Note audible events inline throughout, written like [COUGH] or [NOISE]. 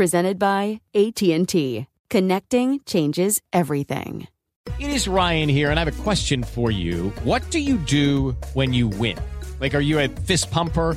presented by AT&T. Connecting changes everything. It is Ryan here and I have a question for you. What do you do when you win? Like are you a fist pumper?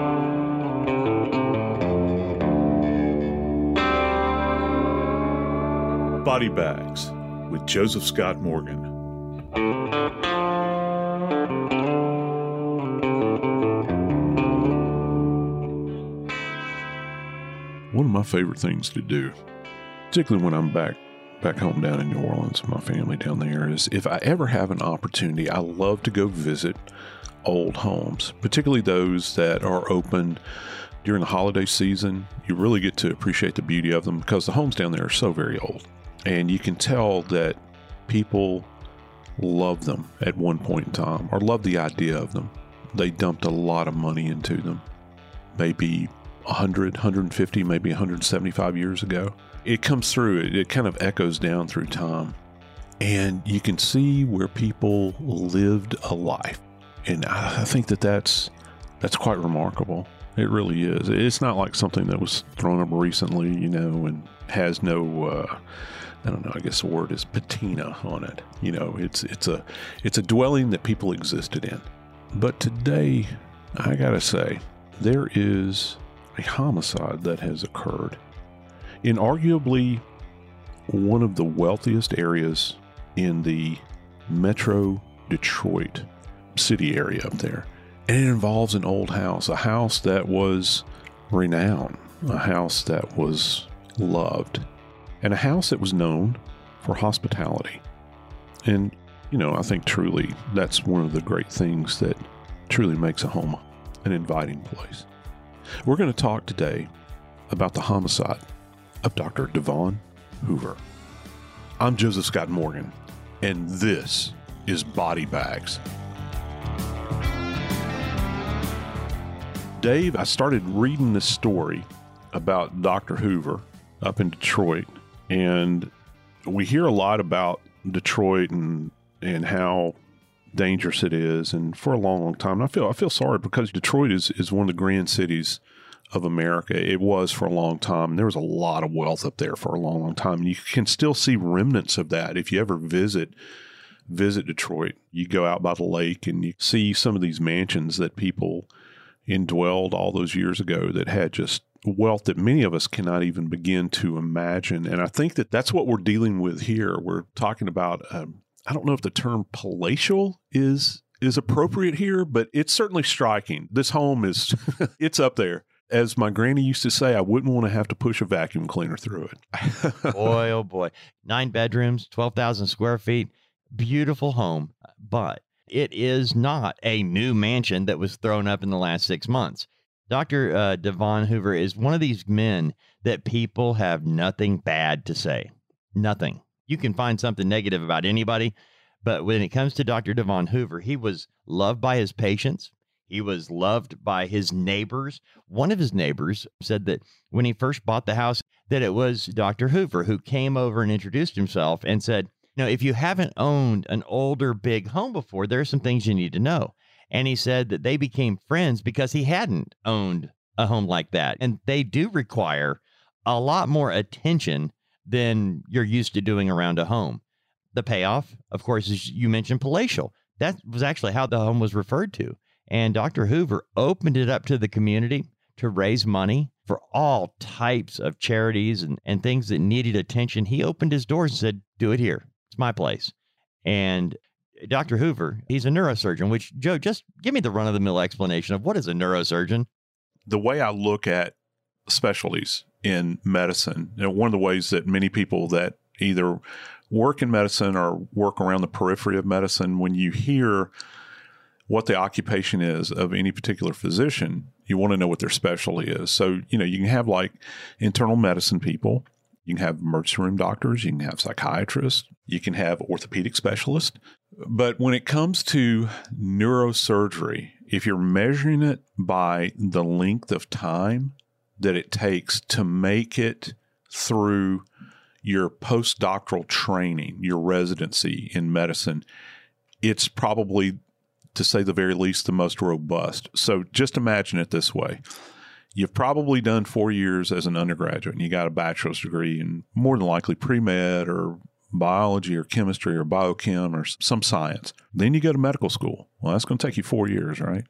Body Bags with Joseph Scott Morgan. One of my favorite things to do, particularly when I'm back back home down in New Orleans, with my family down there, is if I ever have an opportunity, I love to go visit old homes, particularly those that are open during the holiday season. You really get to appreciate the beauty of them because the homes down there are so very old. And you can tell that people love them at one point in time or love the idea of them. They dumped a lot of money into them, maybe 100, 150, maybe 175 years ago. It comes through, it, it kind of echoes down through time. And you can see where people lived a life. And I think that that's, that's quite remarkable. It really is. It's not like something that was thrown up recently, you know, and has no uh, I don't know. I guess the word is patina on it. You know, it's it's a it's a dwelling that people existed in. But today, I gotta say, there is a homicide that has occurred in arguably one of the wealthiest areas in the metro Detroit city area up there. And it involves an old house, a house that was renowned, a house that was loved and a house that was known for hospitality. And, you know, I think truly that's one of the great things that truly makes a home an inviting place. We're going to talk today about the homicide of Dr. Devon Hoover. I'm Joseph Scott Morgan, and this is Body Bags. Dave, I started reading this story about Dr. Hoover up in Detroit and we hear a lot about Detroit and and how dangerous it is, and for a long, long time. And I feel I feel sorry because Detroit is is one of the grand cities of America. It was for a long time. There was a lot of wealth up there for a long, long time. And you can still see remnants of that if you ever visit visit Detroit. You go out by the lake and you see some of these mansions that people indwelled all those years ago that had just wealth that many of us cannot even begin to imagine. And I think that that's what we're dealing with here. We're talking about, um, I don't know if the term palatial is is appropriate here, but it's certainly striking. This home is [LAUGHS] it's up there. As my granny used to say, I wouldn't want to have to push a vacuum cleaner through it. [LAUGHS] boy, oh boy. Nine bedrooms, 12,000 square feet, beautiful home, but it is not a new mansion that was thrown up in the last six months. Dr. Uh, Devon Hoover is one of these men that people have nothing bad to say. Nothing. You can find something negative about anybody, but when it comes to Dr. Devon Hoover, he was loved by his patients. He was loved by his neighbors. One of his neighbors said that when he first bought the house, that it was Dr. Hoover who came over and introduced himself and said, "You know, if you haven't owned an older big home before, there are some things you need to know." And he said that they became friends because he hadn't owned a home like that. And they do require a lot more attention than you're used to doing around a home. The payoff, of course, is you mentioned palatial. That was actually how the home was referred to. And Dr. Hoover opened it up to the community to raise money for all types of charities and, and things that needed attention. He opened his doors and said, Do it here. It's my place. And Dr. Hoover, he's a neurosurgeon, which, Joe, just give me the run of the mill explanation of what is a neurosurgeon. The way I look at specialties in medicine, you know, one of the ways that many people that either work in medicine or work around the periphery of medicine, when you hear what the occupation is of any particular physician, you want to know what their specialty is. So, you know, you can have like internal medicine people, you can have emergency room doctors, you can have psychiatrists, you can have orthopedic specialists. But when it comes to neurosurgery, if you're measuring it by the length of time that it takes to make it through your postdoctoral training, your residency in medicine, it's probably, to say the very least, the most robust. So just imagine it this way. You've probably done four years as an undergraduate and you got a bachelor's degree and more than likely pre med or biology or chemistry or biochem or some science. Then you go to medical school. Well, that's going to take you four years, right?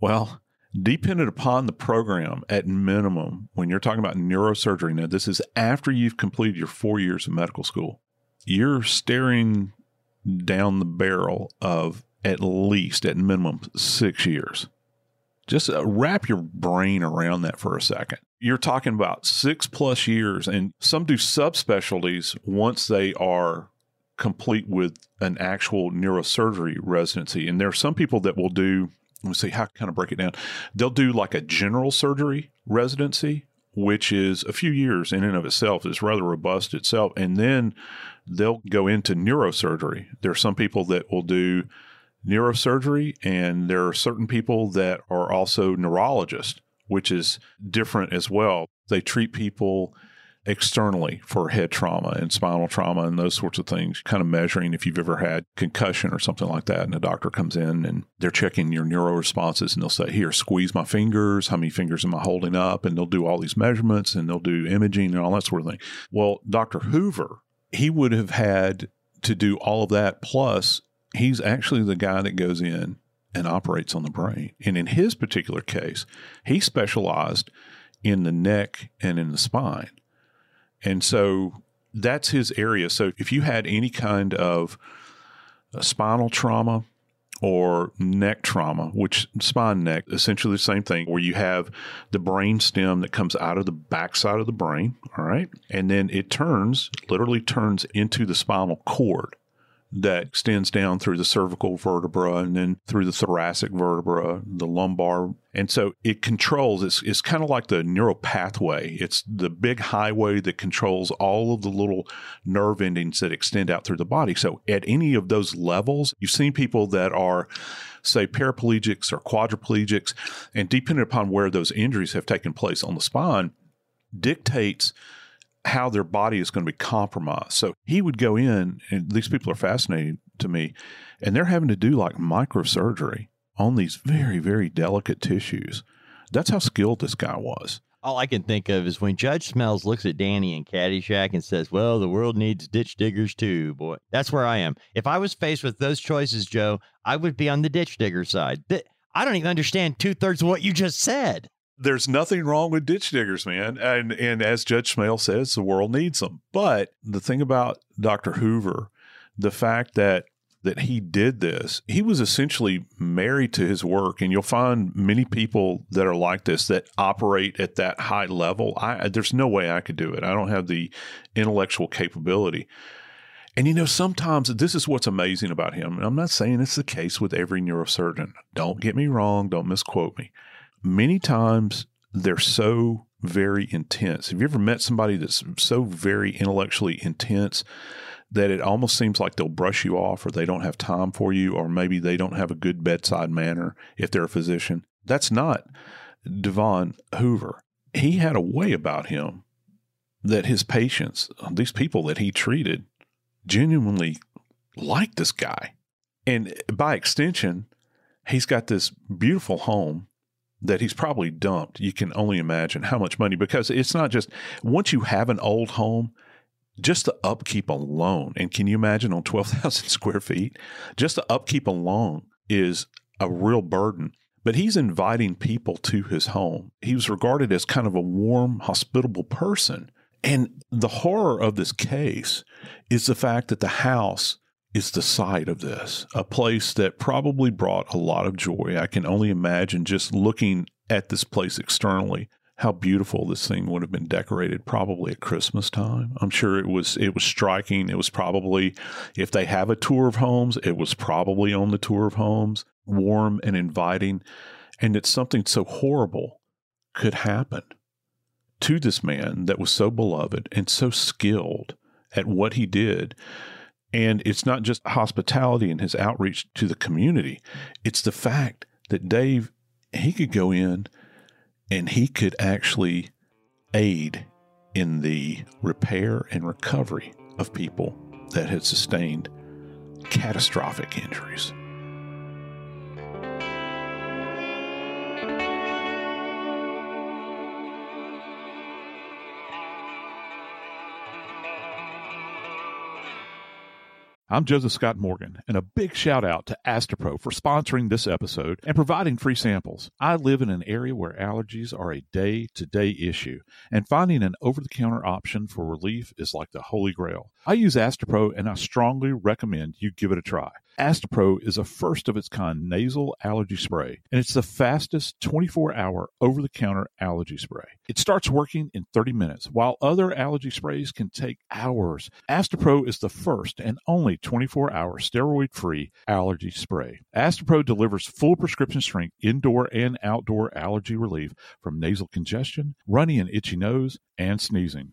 Well, dependent upon the program at minimum when you're talking about neurosurgery now this is after you've completed your four years of medical school you're staring down the barrel of at least at minimum six years just uh, wrap your brain around that for a second you're talking about six plus years and some do subspecialties once they are complete with an actual neurosurgery residency and there are some people that will do let me see how kind of break it down. They'll do like a general surgery residency, which is a few years in and of itself, is rather robust itself. And then they'll go into neurosurgery. There are some people that will do neurosurgery, and there are certain people that are also neurologists, which is different as well. They treat people externally for head trauma and spinal trauma and those sorts of things, kind of measuring if you've ever had concussion or something like that. And a doctor comes in and they're checking your neuro responses and they'll say, Here, squeeze my fingers. How many fingers am I holding up? And they'll do all these measurements and they'll do imaging and all that sort of thing. Well, Dr. Hoover, he would have had to do all of that. Plus, he's actually the guy that goes in and operates on the brain. And in his particular case, he specialized in the neck and in the spine. And so that's his area. So if you had any kind of uh, spinal trauma or neck trauma, which spine neck, essentially the same thing, where you have the brain stem that comes out of the backside of the brain, all right? And then it turns, literally turns into the spinal cord that extends down through the cervical vertebra and then through the thoracic vertebra, the lumbar. And so it controls, it's, it's kind of like the neural pathway. It's the big highway that controls all of the little nerve endings that extend out through the body. So at any of those levels, you've seen people that are, say, paraplegics or quadriplegics, and depending upon where those injuries have taken place on the spine, dictates how their body is going to be compromised. So he would go in, and these people are fascinating to me, and they're having to do like microsurgery on these very, very delicate tissues That's how skilled this guy was. All I can think of is when Judge Smails looks at Danny in Caddyshack and says, Well, the world needs ditch diggers too, boy. That's where I am. If I was faced with those choices, Joe, I would be on the ditch digger side. I don't even understand two thirds of what you just said. There's nothing wrong with ditch diggers, man. And and as Judge Smails says, the world needs them. But the thing about Dr. Hoover, the fact that that he did this, he was essentially married to his work. And you'll find many people that are like this that operate at that high level. I there's no way I could do it. I don't have the intellectual capability. And you know, sometimes this is what's amazing about him. And I'm not saying it's the case with every neurosurgeon. Don't get me wrong. Don't misquote me. Many times they're so very intense. Have you ever met somebody that's so very intellectually intense that it almost seems like they'll brush you off or they don't have time for you or maybe they don't have a good bedside manner if they're a physician? That's not Devon Hoover. He had a way about him that his patients, these people that he treated, genuinely liked this guy. And by extension, he's got this beautiful home that he's probably dumped. You can only imagine how much money because it's not just once you have an old home, just the upkeep alone. And can you imagine on 12,000 [LAUGHS] square feet? Just the upkeep alone is a real burden. But he's inviting people to his home. He was regarded as kind of a warm, hospitable person. And the horror of this case is the fact that the house is the site of this, a place that probably brought a lot of joy. I can only imagine just looking at this place externally how beautiful this thing would have been decorated probably at Christmas time. I'm sure it was it was striking. It was probably if they have a tour of homes, it was probably on the tour of homes, warm and inviting, and that something so horrible could happen to this man that was so beloved and so skilled at what he did. And it's not just hospitality and his outreach to the community, it's the fact that Dave, he could go in and he could actually aid in the repair and recovery of people that had sustained catastrophic injuries. I'm Joseph Scott Morgan, and a big shout out to Astepro for sponsoring this episode and providing free samples. I live in an area where allergies are a day to day issue, and finding an over the counter option for relief is like the holy grail. I use Astepro, and I strongly recommend you give it a try. Astepro is a first of its kind nasal allergy spray, and it's the fastest 24 hour over the counter allergy spray. It starts working in 30 minutes, while other allergy sprays can take hours. Astepro is the first and only 24 hour steroid free allergy spray. Astepro delivers full prescription strength indoor and outdoor allergy relief from nasal congestion, runny and itchy nose, and sneezing.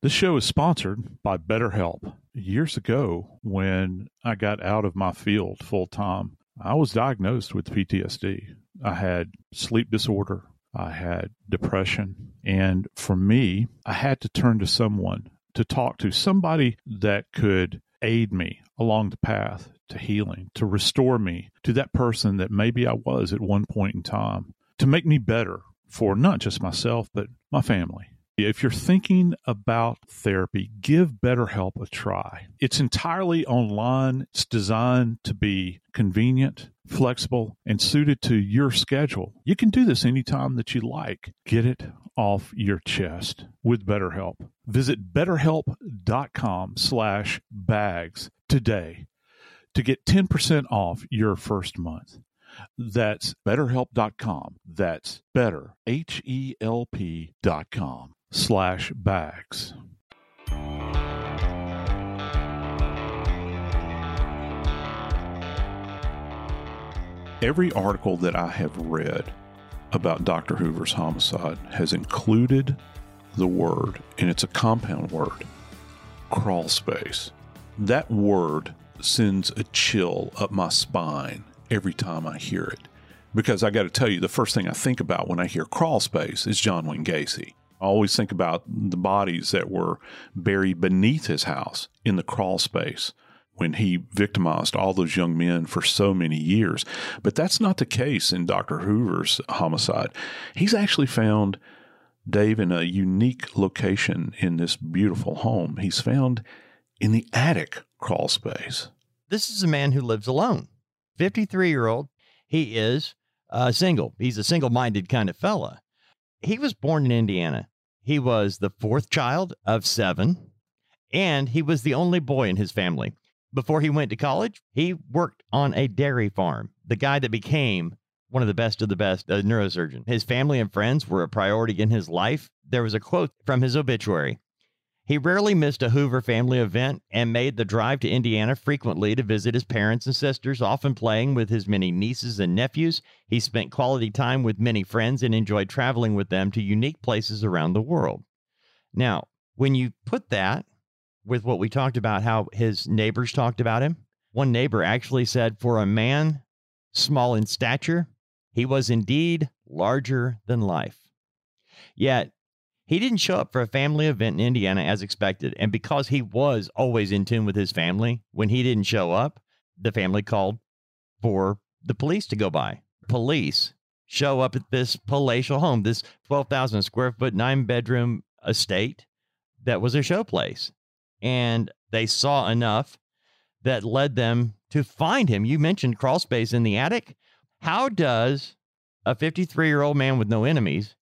This show is sponsored by BetterHelp. Years ago, when I got out of my field full time, I was diagnosed with PTSD. I had sleep disorder, I had depression, and for me, I had to turn to someone to talk to, somebody that could aid me along the path to healing, to restore me to that person that maybe I was at one point in time, to make me better for not just myself, but my family. If you're thinking about therapy, give BetterHelp a try. It's entirely online. It's designed to be convenient, flexible, and suited to your schedule. You can do this anytime that you like. Get it off your chest with BetterHelp. Visit betterhelp.com slash bags today to get 10% off your first month. That's betterhelp.com. That's better, H-E-L-P dot com slash bags. Every article that I have read about Dr. Hoover's homicide has included the word, and it's a compound word, crawl space. That word sends a chill up my spine every time I hear it. Because I got to tell you, the first thing I think about when I hear crawl space is John Wayne Gacy. I always think about the bodies that were buried beneath his house in the crawl space when he victimized all those young men for so many years. But that's not the case in Dr. Hoover's homicide. He's actually found Dave in a unique location in this beautiful home. He's found in the attic crawl space. This is a man who lives alone, 53 year old. He is uh, single. He's a single minded kind of fella. He was born in Indiana. He was the fourth child of seven, and he was the only boy in his family. Before he went to college, he worked on a dairy farm. The guy that became one of the best of the best, a neurosurgeon. His family and friends were a priority in his life. There was a quote from his obituary. He rarely missed a Hoover family event and made the drive to Indiana frequently to visit his parents and sisters, often playing with his many nieces and nephews. He spent quality time with many friends and enjoyed traveling with them to unique places around the world. Now, when you put that with what we talked about, how his neighbors talked about him, one neighbor actually said, For a man small in stature, he was indeed larger than life. Yet, he didn't show up for a family event in Indiana as expected. And because he was always in tune with his family, when he didn't show up, the family called for the police to go by. Police show up at this palatial home, this 12,000 square foot, nine bedroom estate that was a show place. And they saw enough that led them to find him. You mentioned crawl space in the attic. How does a 53 year old man with no enemies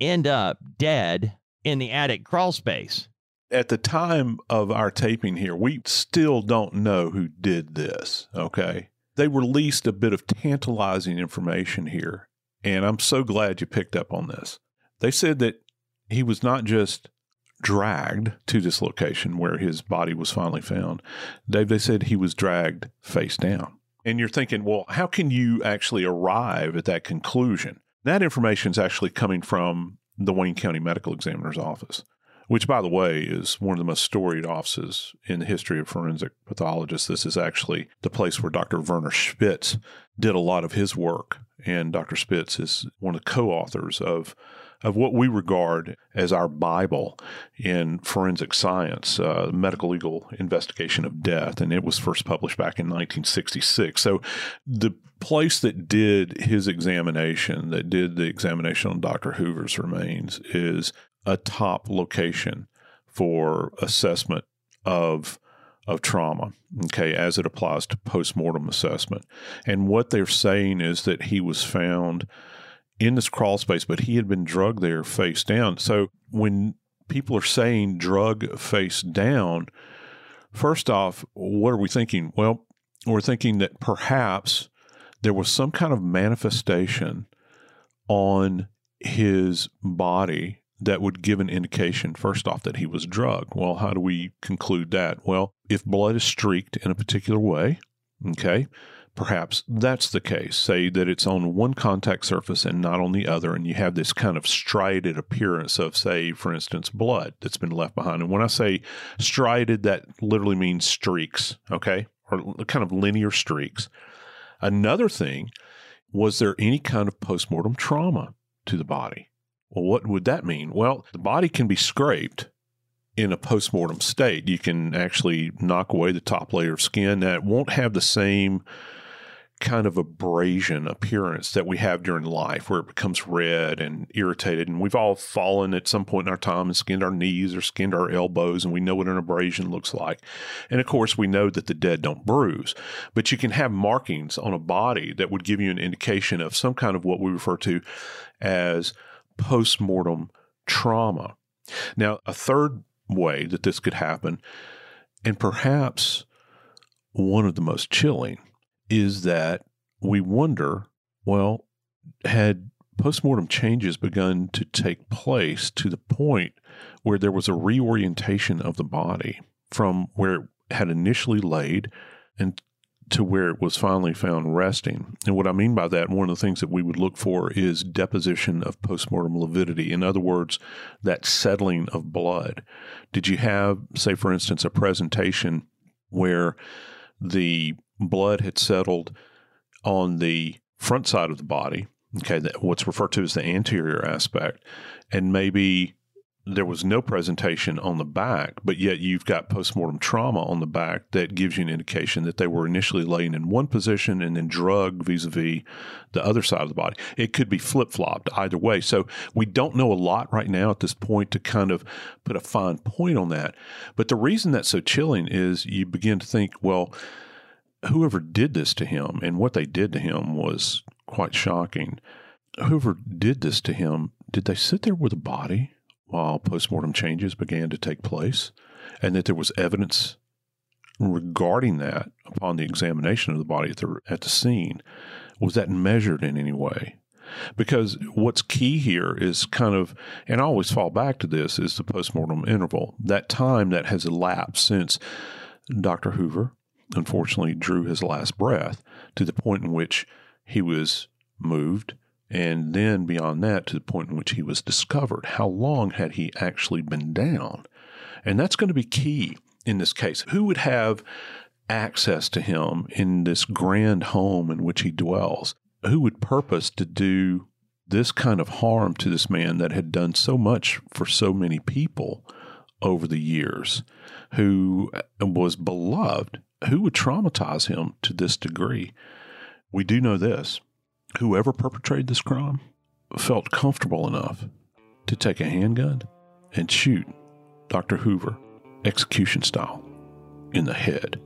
end up dead in the attic crawl space? At the time of our taping here, we still don't know who did this. Okay. They released a bit of tantalizing information here, and I'm so glad you picked up on this. They said that he was not just dragged to this location where his body was finally found. Dave, they said he was dragged face down. And you're thinking, well, how can you actually arrive at that conclusion? That information is actually coming from the Wayne County Medical Examiner's Office, which, by the way, is one of the most storied offices in the history of forensic pathologists. This is actually the place where Dr. Werner Spitz did a lot of his work. And Dr. Spitz is one of the co authors of of what we regard as our Bible in forensic science, uh, medicolegal investigation of death, and it was first published back in 1966. So the place that did his examination, that did the examination on Dr. Hoover's remains, is a top location for assessment of of trauma, okay, as it applies to postmortem assessment. And what they're saying is that he was found in this crawl space, but he had been drugged there face down. So when people are saying drug face down, first off, what are we thinking? Well, we're thinking that perhaps there was some kind of manifestation on his body that would give an indication, first off, that he was drugged. Well, how do we conclude that? Well, if blood is streaked in a particular way, okay, perhaps that's the case. Say that it's on one contact surface and not on the other, and you have this kind of striated appearance of, say, for instance, blood that's been left behind. And when I say striated, that literally means streaks, okay, or kind of linear streaks. Another thing was there any kind of postmortem trauma to the body? Well, what would that mean? Well, the body can be scraped in a postmortem state. You can actually knock away the top layer of skin that won't have the same kind of abrasion appearance that we have during life where it becomes red and irritated. And we've all fallen at some point in our time and skinned our knees or skinned our elbows, and we know what an abrasion looks like. And of course, we know that the dead don't bruise, but you can have markings on a body that would give you an indication of some kind of what we refer to as postmortem trauma. Now, a third way that this could happen, and perhaps one of the most chilling, is that we wonder well, had postmortem changes begun to take place to the point where there was a reorientation of the body from where it had initially laid and to where it was finally found resting. And what I mean by that, one of the things that we would look for is deposition of postmortem lividity. In other words, that settling of blood. Did you have, say, for instance, a presentation where the blood had settled on the front side of the body, okay, what's referred to as the anterior aspect, and maybe there was no presentation on the back, but yet you've got postmortem trauma on the back that gives you an indication that they were initially laying in one position and then drugged vis a vis the other side of the body. It could be flip flopped either way. So we don't know a lot right now at this point to kind of put a fine point on that. But the reason that's so chilling is you begin to think, well, whoever did this to him and what they did to him was quite shocking. Whoever did this to him, did they sit there with a body while postmortem changes began to take place? And that there was evidence regarding that upon the examination of the body at the, at the scene? Was that measured in any way? Because what's key here is kind of, and I always fall back to this, is the postmortem interval. That time that has elapsed since Dr. Hoover unfortunately drew his last breath to the point in which he was moved, and then beyond that to the point in which he was discovered. How long had he actually been down? And that's going to be key in this case. Who would have access to him in this grand home in which he dwells? Who would purpose to do this kind of harm to this man that had done so much for so many people over the years, who was beloved who would traumatize him to this degree? We do know this whoever perpetrated this crime felt comfortable enough to take a handgun and shoot Dr. Hoover execution style in the head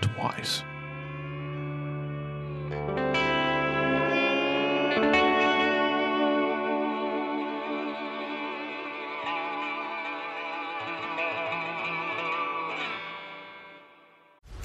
twice.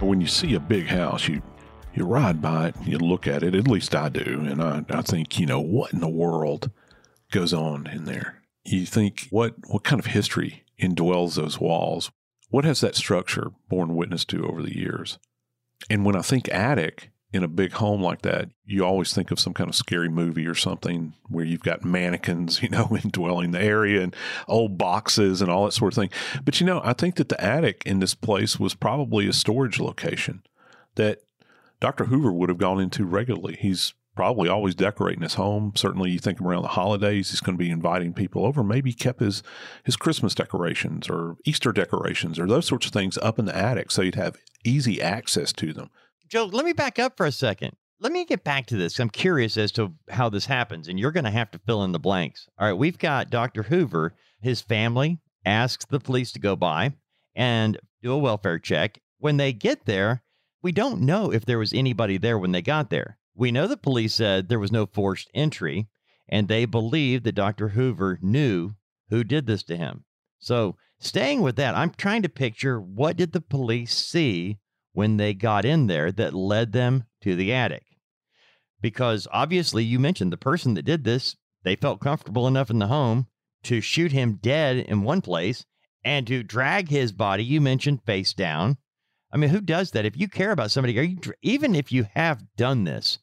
When you see a big house, you you ride by it, you look at it. At least I do, and I, I think you know what in the world goes on in there. You think what what kind of history indwells those walls? What has that structure borne witness to over the years? And when I think attic in a big home like that, you always think of some kind of scary movie or something where you've got mannequins, [LAUGHS] you know, indwelling the area and old boxes and all that sort of thing. But you know, I think that the attic in this place was probably a storage location that Dr. Hoover would have gone into regularly. He's probably always decorating his home. Certainly, you think around the holidays, he's going to be inviting people over. Maybe he kept his his Christmas decorations or Easter decorations or those sorts of things up in the attic, so you'd have easy access to them. Joe, let me back up for a second. Let me get back to this. I'm curious as to how this happens, and you're going to have to fill in the blanks. All right, we've got Dr. Hoover. His family asks the police to go by and do a welfare check. When they get there, we don't know if there was anybody there when they got there. We know the police said there was no forced entry, and they believe that Dr. Hoover knew who did this to him. So, staying with that, I'm trying to picture what did the police see when they got in there that led them to the attic? Because obviously, you mentioned the person that did this, they felt comfortable enough in the home to shoot him dead in one place and to drag his body, you mentioned face down. I mean, who does that? If you care about somebody, you even if you have done this,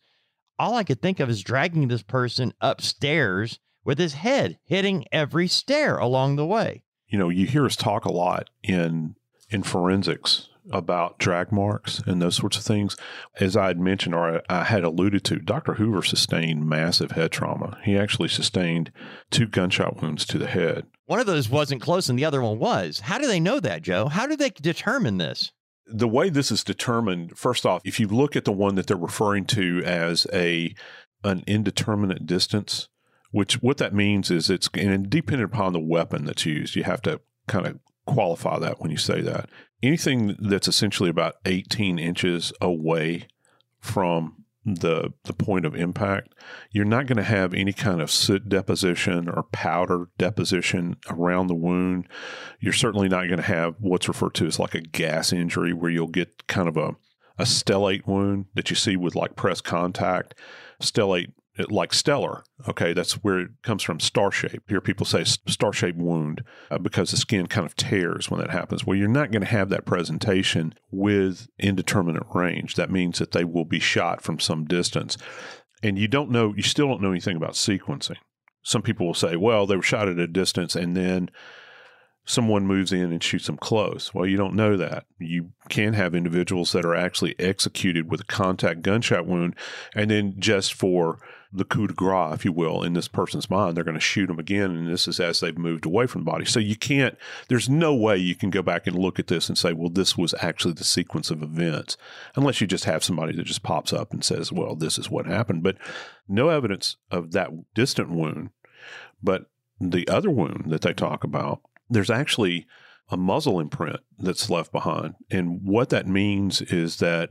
all I could think of is dragging this person upstairs with his head hitting every stair along the way. You know, you hear us talk a lot in in forensics about drag marks and those sorts of things. As I had mentioned or I, had alluded to, Dr. Hoover sustained massive head trauma. He actually sustained two gunshot wounds to the head. One of those wasn't close and the other one was. How do they know that, Joe? How do they determine this? The way this is determined, first off, if you look at the one that they're referring to as a an indeterminate distance, which what that means is it's and depending upon the weapon that's used, you have to kind of qualify that when you say that. Anything that's essentially about 18 inches away from the the point of impact, you're not going to have any kind of soot deposition or powder deposition around the wound. You're certainly not going to have what's referred to as like a gas injury where you'll get kind of a a stellate wound that you see with like press contact. Stellate like stellar. Okay, that's where it comes from. Star shape. Here, people say star shaped wound uh, because the skin kind of tears when that happens. Well, you're not going to have that presentation with indeterminate range. That means that they will be shot from some distance, and you don't know. You still don't know anything about sequencing. Some people will say, "Well, they were shot at a distance, and then." Someone moves in and shoots them close. Well, you don't know that. You can have individuals that are actually executed with a contact gunshot wound, and then just for the coup de grace, if you will, in this person's mind, they're going to shoot them again. And this is as they've moved away from the body. So you can't, there's no way you can go back and look at this and say, well, this was actually the sequence of events, unless you just have somebody that just pops up and says, well, this is what happened. But no evidence of that distant wound. But the other wound that they talk about there's actually a muzzle imprint that's left behind. And what that means is that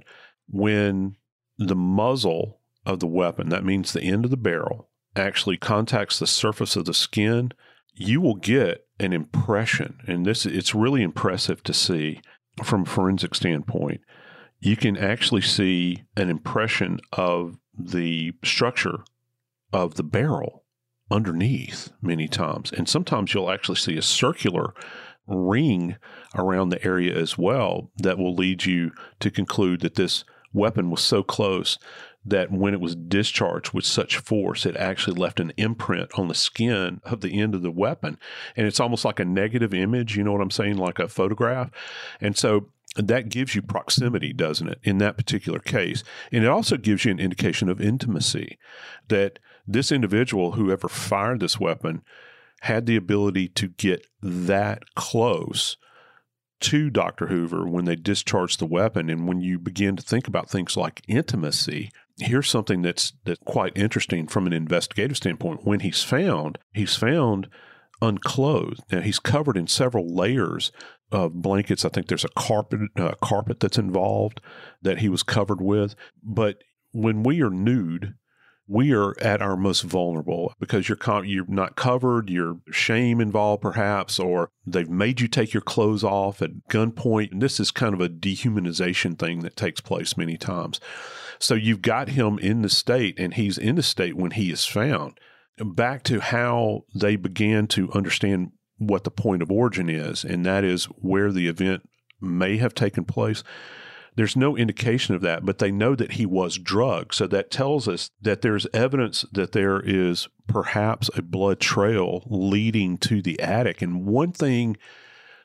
when the muzzle of the weapon, that means the end of the barrel, actually contacts the surface of the skin, you will get an impression. And this it's really impressive to see from a forensic standpoint. you can actually see an impression of the structure of the barrel underneath many times. And sometimes you'll actually see a circular ring around the area as well that will lead you to conclude that this weapon was so close that when it was discharged with such force, it actually left an imprint on the skin of the end of the weapon. And it's almost like a negative image, you know what I'm saying, like a photograph. And so that gives you proximity, doesn't it, in that particular case? And it also gives you an indication of intimacy that this individual, whoever fired this weapon, had the ability to get that close to Dr. Hoover when they discharged the weapon. And when you begin to think about things like intimacy, here's something that's that's quite interesting from an investigative standpoint. When he's found, he's found unclothed. Now he's covered in several layers of blankets. I think there's a carpet uh, carpet that's involved that he was covered with. But when we are nude, we are at our most vulnerable because you're com- you're not covered, you're shame involved perhaps, or they've made you take your clothes off at gunpoint. And this is kind of a dehumanization thing that takes place many times. So you've got him in the state, and he's in the state when he is found. Back to how they began to understand what the point of origin is, and that is where the event may have taken place. There's no indication of that, but they know that he was drugged. So that tells us that there's evidence that there is perhaps a blood trail leading to the attic. And one thing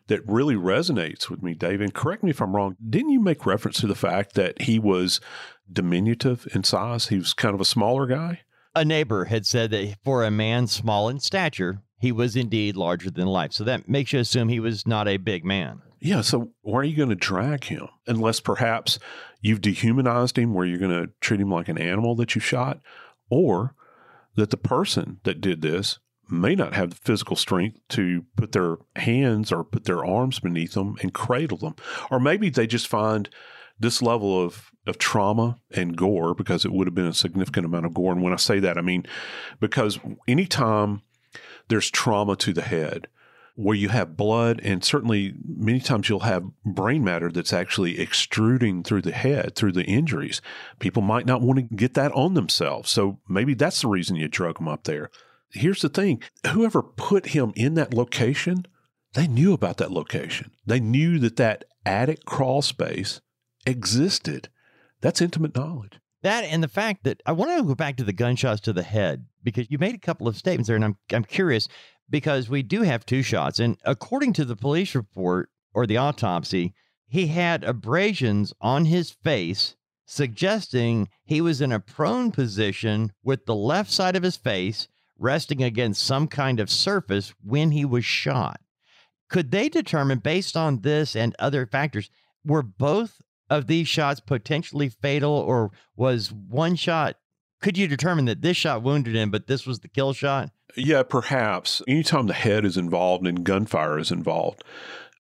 that really resonates with me, Dave, and correct me if I'm wrong, didn't you make reference to the fact that he was diminutive in size? He was kind of a smaller guy? A neighbor had said that for a man small in stature, he was indeed larger than life. So that makes you assume he was not a big man. Yeah. So why are you going to drag him? Unless perhaps you've dehumanized him where you're going to treat him like an animal that you shot, or that the person that did this may not have the physical strength to put their hands or put their arms beneath them and cradle them. Or maybe they just find this level of, of trauma and gore because it would have been a significant amount of gore. And when I say that, I mean because anytime there's trauma to the head, where you have blood, and certainly many times you'll have brain matter that's actually extruding through the head through the injuries. People might not want to get that on themselves. So maybe that's the reason you drug them up there. Here's the thing whoever put him in that location, they knew about that location. They knew that that attic crawl space existed. That's intimate knowledge. That and the fact that I want to go back to the gunshots to the head because you made a couple of statements there, and I'm I'm curious because we do have two shots. And according to the police report or the autopsy, he had abrasions on his face, suggesting he was in a prone position with the left side of his face resting against some kind of surface when he was shot. Could they determine, based on this and other factors, were both of these shots potentially fatal, or was one shot? Could you determine that this shot wounded him, but this was the kill shot? Yeah, perhaps. Anytime the head is involved and gunfire is involved,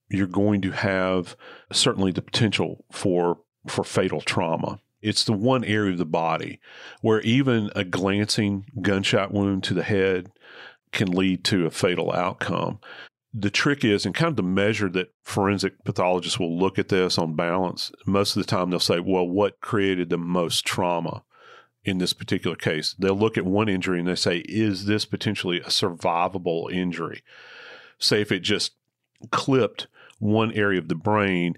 you're going to have certainly the potential for for fatal trauma. It's the one area of the body where even a glancing gunshot wound to the head can lead to a fatal outcome. The trick is, and kind of the measure that forensic pathologists will look at this on balance, most of the time they'll say, well, what created the most trauma? In this particular case. They'll look at one injury and they say, is this potentially a survivable injury? Say if it just clipped one area of the brain,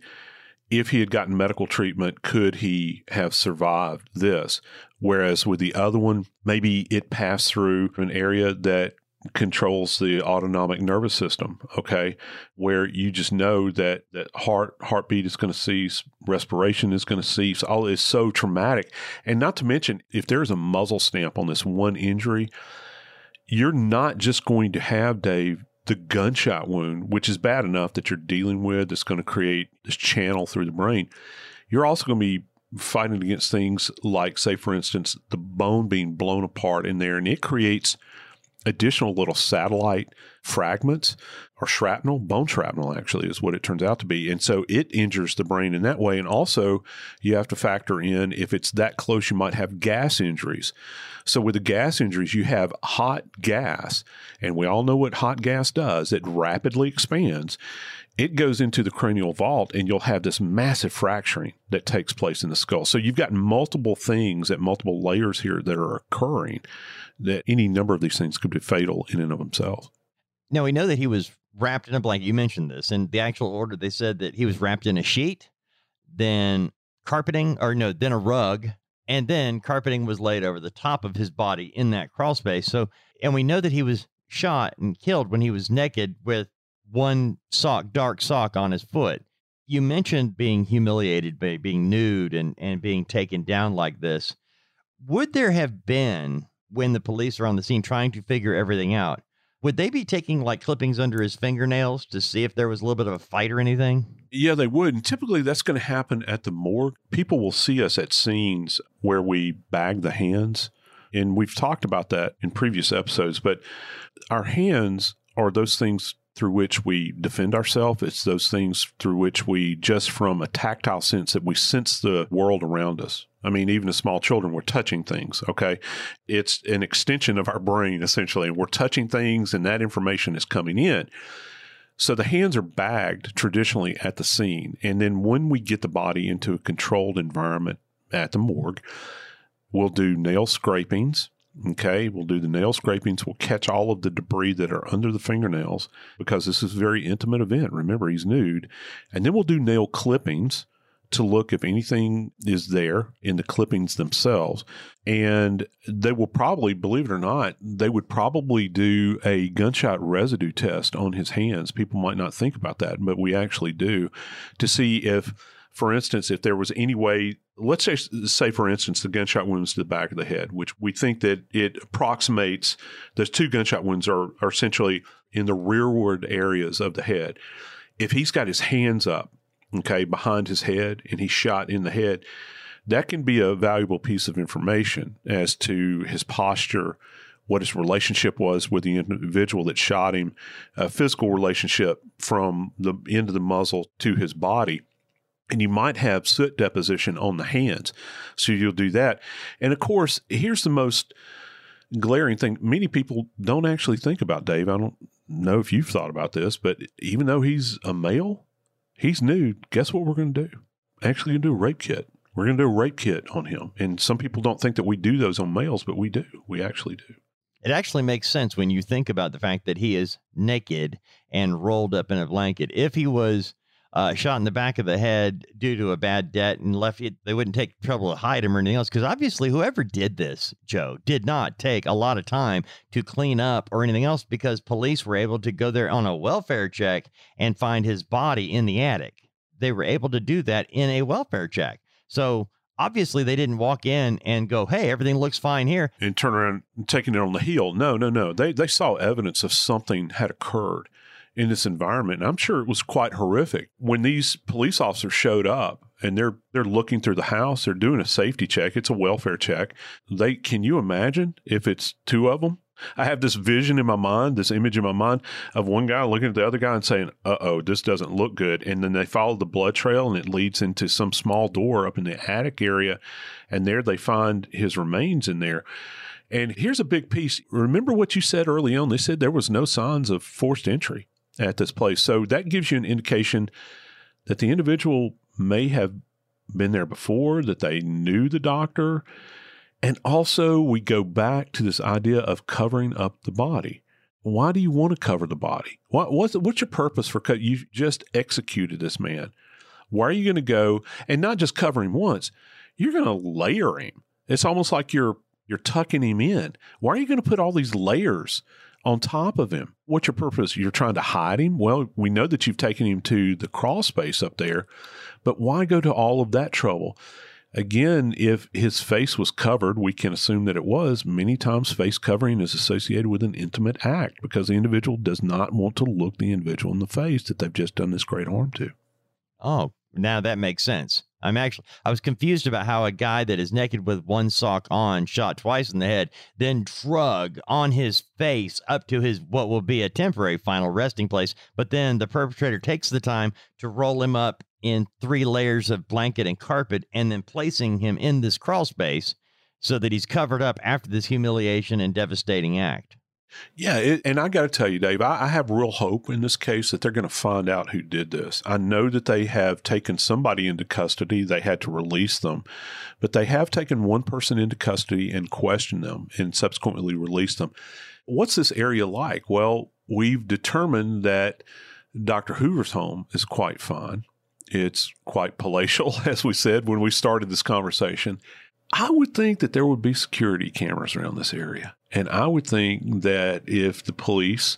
if he had gotten medical treatment, could he have survived this? Whereas with the other one, maybe it passed through an area that controls the autonomic nervous system okay? Where you just know that that heart heartbeat is going to cease respiration is going to cease all is so traumatic. And not to mention if there's a muzzle stamp on this one injury you're not just going to have dave the gunshot wound which is bad enough that you're dealing with that's going to create this channel through the brain. You're also going to be fighting against things like say for instance the bone being blown apart in there and it creates additional little satellite fragments or shrapnel, bone shrapnel actually is what it turns out to be. And so it injures the brain in that way. And also, you have to factor in if it's that close, you might have gas injuries. So with the gas injuries, you have hot gas, and we all know what hot gas does. It rapidly expands. It goes into the cranial vault, and you'll have this massive fracturing that takes place in the skull. So you've got multiple things at multiple layers here that are occurring. That any number of these things could be fatal in and of themselves. Now we know that he was wrapped in a blanket. You mentioned this, and the actual order they said that he was wrapped in a sheet, then carpeting, or no, then a rug, and then carpeting was laid over the top of his body in that crawl space. So, and we know that he was shot and killed when he was naked with one sock, dark sock on his foot. You mentioned being humiliated by being nude and, and being taken down like this. Would there have been, when the police are on the scene trying to figure everything out, would they be taking like clippings under his fingernails to see if there was a little bit of a fight or anything? Yeah, they would. And typically that's going to happen at the morgue. People will see us at scenes where we bag the hands. And we've talked about that in previous episodes, but our hands are those things through which we defend ourselves. It's those things through which we, just from a tactile sense, that we sense the world around us. I mean, even as small children, we're touching things. Okay. It's an extension of our brain, essentially. And we're touching things, and that information is coming in. So the hands are bagged traditionally at the scene. And then when we get the body into a controlled environment at the morgue, we'll do nail scrapings. Okay, we'll do the nail scrapings. We'll catch all of the debris that are under the fingernails because this is a very intimate event. Remember, he's nude. And then we'll do nail clippings to look if anything is there in the clippings themselves. And they will probably, believe it or not, they would probably do a gunshot residue test on his hands. People might not think about that, but we actually do to see if, for instance, if there was any way, let's say, say for instance, the gunshot wounds to the back of the head, which we think that it approximates, those two gunshot wounds are, are essentially in the rearward areas of the head. If he's got his hands up, okay, behind his head and he's shot in the head, that can be a valuable piece of information as to his posture, what his relationship was with the individual that shot him, a physical relationship from the end of the muzzle to his body. And you might have soot deposition on the hands. So you'll do that. And of course, here's the most glaring thing many people don't actually think about, Dave. I don't know if you've thought about this, but even though he's a male, he's nude. Guess what we're going to do? Actually, going to do a rape kit. We're going to do a rape kit on him. And some people don't think that we do those on males, but we do. We actually do. It actually makes sense when you think about the fact that he is naked and rolled up in a blanket. If he was uh, shot in the back of the head due to a bad debt and left it, they wouldn't take trouble to hide him or anything else. Because obviously, whoever did this, Joe, did not take a lot of time to clean up or anything else because police were able to go there on a welfare check and find his body in the attic. They were able to do that in a welfare check. So obviously they didn't walk in and go, "Hey, everything looks fine here," and turn around and taking it on the heel. No, no, no. They they saw evidence of something had occurred in this environment. And I'm sure it was quite horrific when these police officers showed up and they're they're looking through the house. They're doing a safety check. It's a welfare check. They can you imagine if it's two of them? I have this vision in my mind, this image in my mind of one guy looking at the other guy and saying, "Uh oh, this doesn't look good." And then they follow the blood trail, and it leads into some small door up in the attic area, and there they find his remains in there. And here's a big piece. Remember what you said early on? They said there was no signs of forced entry at this place. So that gives you an indication that the individual may have been there before, that they knew the doctor. And also, we go back to this idea of covering up the body. Why do you want to cover the body? What, what's, what's your purpose for? You just executed this man. Why are you going to go and not just cover him once? You're going to layer him. It's almost like you're you're tucking him in. Why are you going to put all these layers on top of him. What's your purpose? You're trying to hide him? Well, we know that you've taken him to the crawl space up there, but why go to all of that trouble? Again, if his face was covered, we can assume that it was. Many times, face covering is associated with an intimate act because the individual does not want to look the individual in the face that they've just done this great harm to. Oh, Now that makes sense. I'm actually I was confused about how a guy that is naked with one sock on, shot twice in the head, then drug on his face up to his what will be a temporary final resting place, but then the perpetrator takes the time to roll him up in three layers of blanket and carpet and then placing him in this crawl space so that he's covered up after this humiliation and devastating act. Yeah, it, and I got to tell you, Dave, I, I, have real hope in this case that they're going to find out who did this. I know that they have taken somebody into custody; they had to release them, but they have taken one person into custody and questioned them, and subsequently released them. What's this area like? Well, we've determined that Dr. Hoover's home is quite fine. It's quite palatial, [LAUGHS] as we said when we started this conversation. I would think that there would be security cameras around this area. And I would think that if the police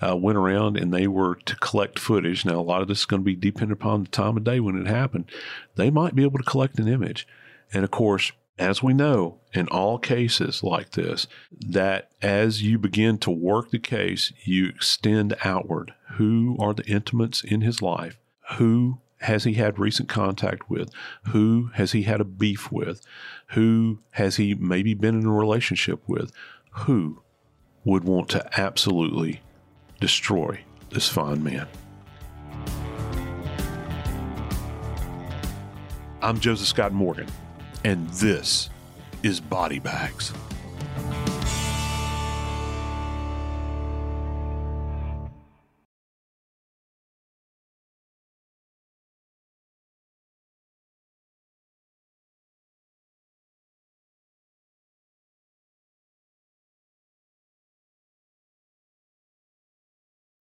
uh, went around and they were to collect footage, now a lot of this is going to be dependent upon the time of day when it happened, they might be able to collect an image. And of course, as we know in all cases like this, that as you begin to work the case, you extend outward. Who are the intimates in his life? Who has he had recent contact with? Who has he had a beef with? Who has he maybe been in a relationship with? Who would want to absolutely destroy this fine man? I'm Joseph Scott Morgan, and this is Body Bags.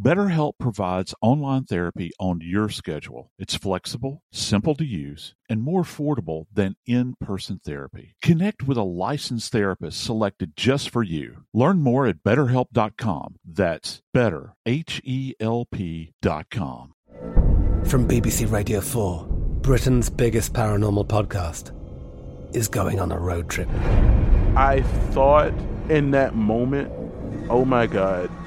BetterHelp provides online therapy on your schedule. It's flexible, simple to use, and more affordable than in person therapy. Connect with a licensed therapist selected just for you. Learn more at betterhelp.com. That's better, H E L P.com. From BBC Radio 4, Britain's biggest paranormal podcast is going on a road trip. I thought in that moment, oh my God.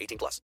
18 plus.